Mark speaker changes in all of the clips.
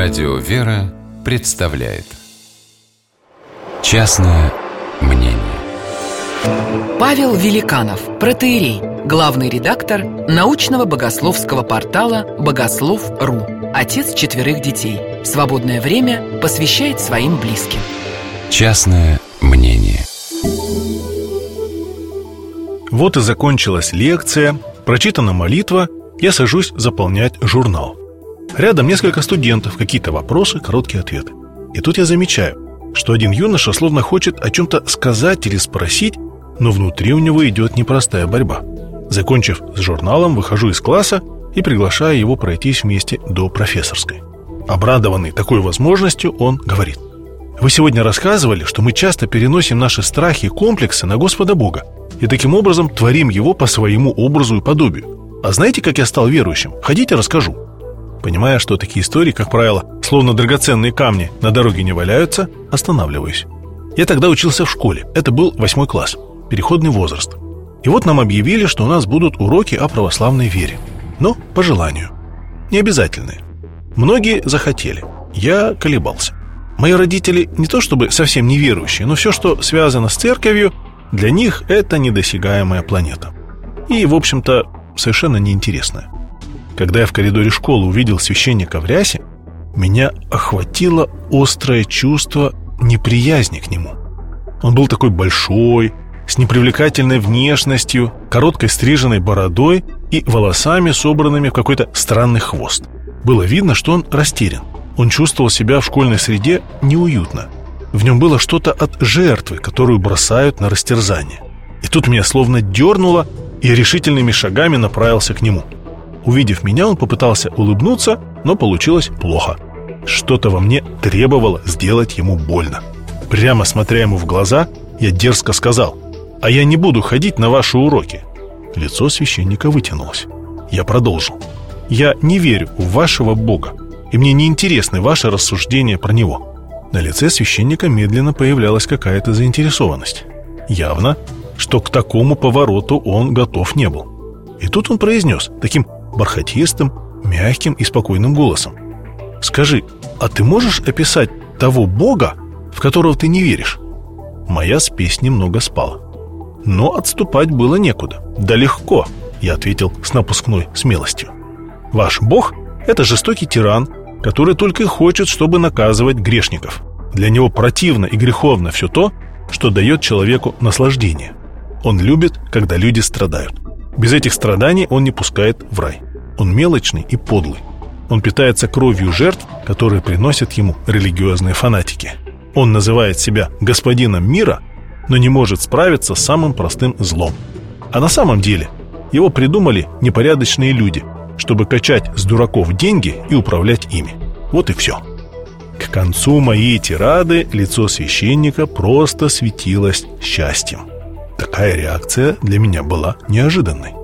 Speaker 1: Радио «Вера» представляет Частное мнение
Speaker 2: Павел Великанов, протеерей, главный редактор научного богословского портала «Богослов.ру», отец четверых детей. Свободное время посвящает своим близким.
Speaker 1: Частное мнение
Speaker 3: Вот и закончилась лекция, прочитана молитва, я сажусь заполнять журнал. Рядом несколько студентов, какие-то вопросы, короткие ответы. И тут я замечаю, что один юноша словно хочет о чем-то сказать или спросить, но внутри у него идет непростая борьба. Закончив с журналом, выхожу из класса и приглашаю его пройтись вместе до профессорской. Обрадованный такой возможностью, он говорит. Вы сегодня рассказывали, что мы часто переносим наши страхи и комплексы на Господа Бога и таким образом творим Его по своему образу и подобию. А знаете, как я стал верующим? Хотите, расскажу. Понимая, что такие истории, как правило, словно драгоценные камни на дороге не валяются, останавливаюсь. Я тогда учился в школе. Это был восьмой класс, переходный возраст. И вот нам объявили, что у нас будут уроки о православной вере. Но по желанию. Не обязательные. Многие захотели. Я колебался. Мои родители не то чтобы совсем неверующие, но все, что связано с церковью, для них это недосягаемая планета. И, в общем-то, совершенно неинтересная. Когда я в коридоре школы увидел священника в рясе, меня охватило острое чувство неприязни к нему. Он был такой большой, с непривлекательной внешностью, короткой стриженной бородой и волосами, собранными в какой-то странный хвост. Было видно, что он растерян. Он чувствовал себя в школьной среде неуютно. В нем было что-то от жертвы, которую бросают на растерзание. И тут меня словно дернуло, и решительными шагами направился к нему – Увидев меня, он попытался улыбнуться, но получилось плохо. Что-то во мне требовало сделать ему больно. Прямо смотря ему в глаза, я дерзко сказал, «А я не буду ходить на ваши уроки». Лицо священника вытянулось. Я продолжил. «Я не верю в вашего Бога, и мне не интересны ваши рассуждения про него». На лице священника медленно появлялась какая-то заинтересованность. Явно, что к такому повороту он готов не был. И тут он произнес таким бархатистым, мягким и спокойным голосом. «Скажи, а ты можешь описать того Бога, в которого ты не веришь?» Моя спесь немного спала. Но отступать было некуда. «Да легко», — я ответил с напускной смелостью. «Ваш Бог — это жестокий тиран, который только и хочет, чтобы наказывать грешников. Для него противно и греховно все то, что дает человеку наслаждение. Он любит, когда люди страдают. Без этих страданий он не пускает в рай. Он мелочный и подлый. Он питается кровью жертв, которые приносят ему религиозные фанатики. Он называет себя господином мира, но не может справиться с самым простым злом. А на самом деле его придумали непорядочные люди, чтобы качать с дураков деньги и управлять ими. Вот и все. К концу моей тирады лицо священника просто светилось счастьем. Такая реакция для меня была неожиданной.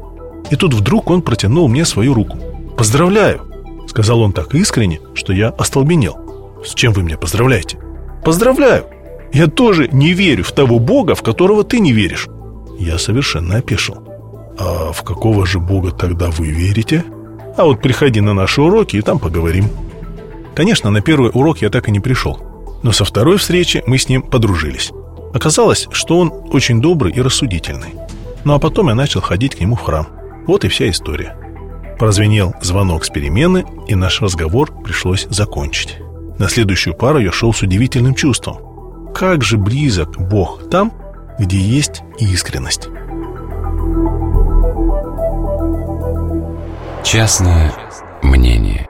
Speaker 3: И тут вдруг он протянул мне свою руку. «Поздравляю!» — сказал он так искренне, что я остолбенел. «С чем вы меня поздравляете?» «Поздравляю! Я тоже не верю в того Бога, в которого ты не веришь!» Я совершенно опешил. «А в какого же Бога тогда вы верите?» «А вот приходи на наши уроки, и там поговорим». Конечно, на первый урок я так и не пришел. Но со второй встречи мы с ним подружились. Оказалось, что он очень добрый и рассудительный. Ну а потом я начал ходить к нему в храм. Вот и вся история. Прозвенел звонок с перемены, и наш разговор пришлось закончить. На следующую пару я шел с удивительным чувством. Как же близок Бог там, где есть искренность.
Speaker 1: Частное мнение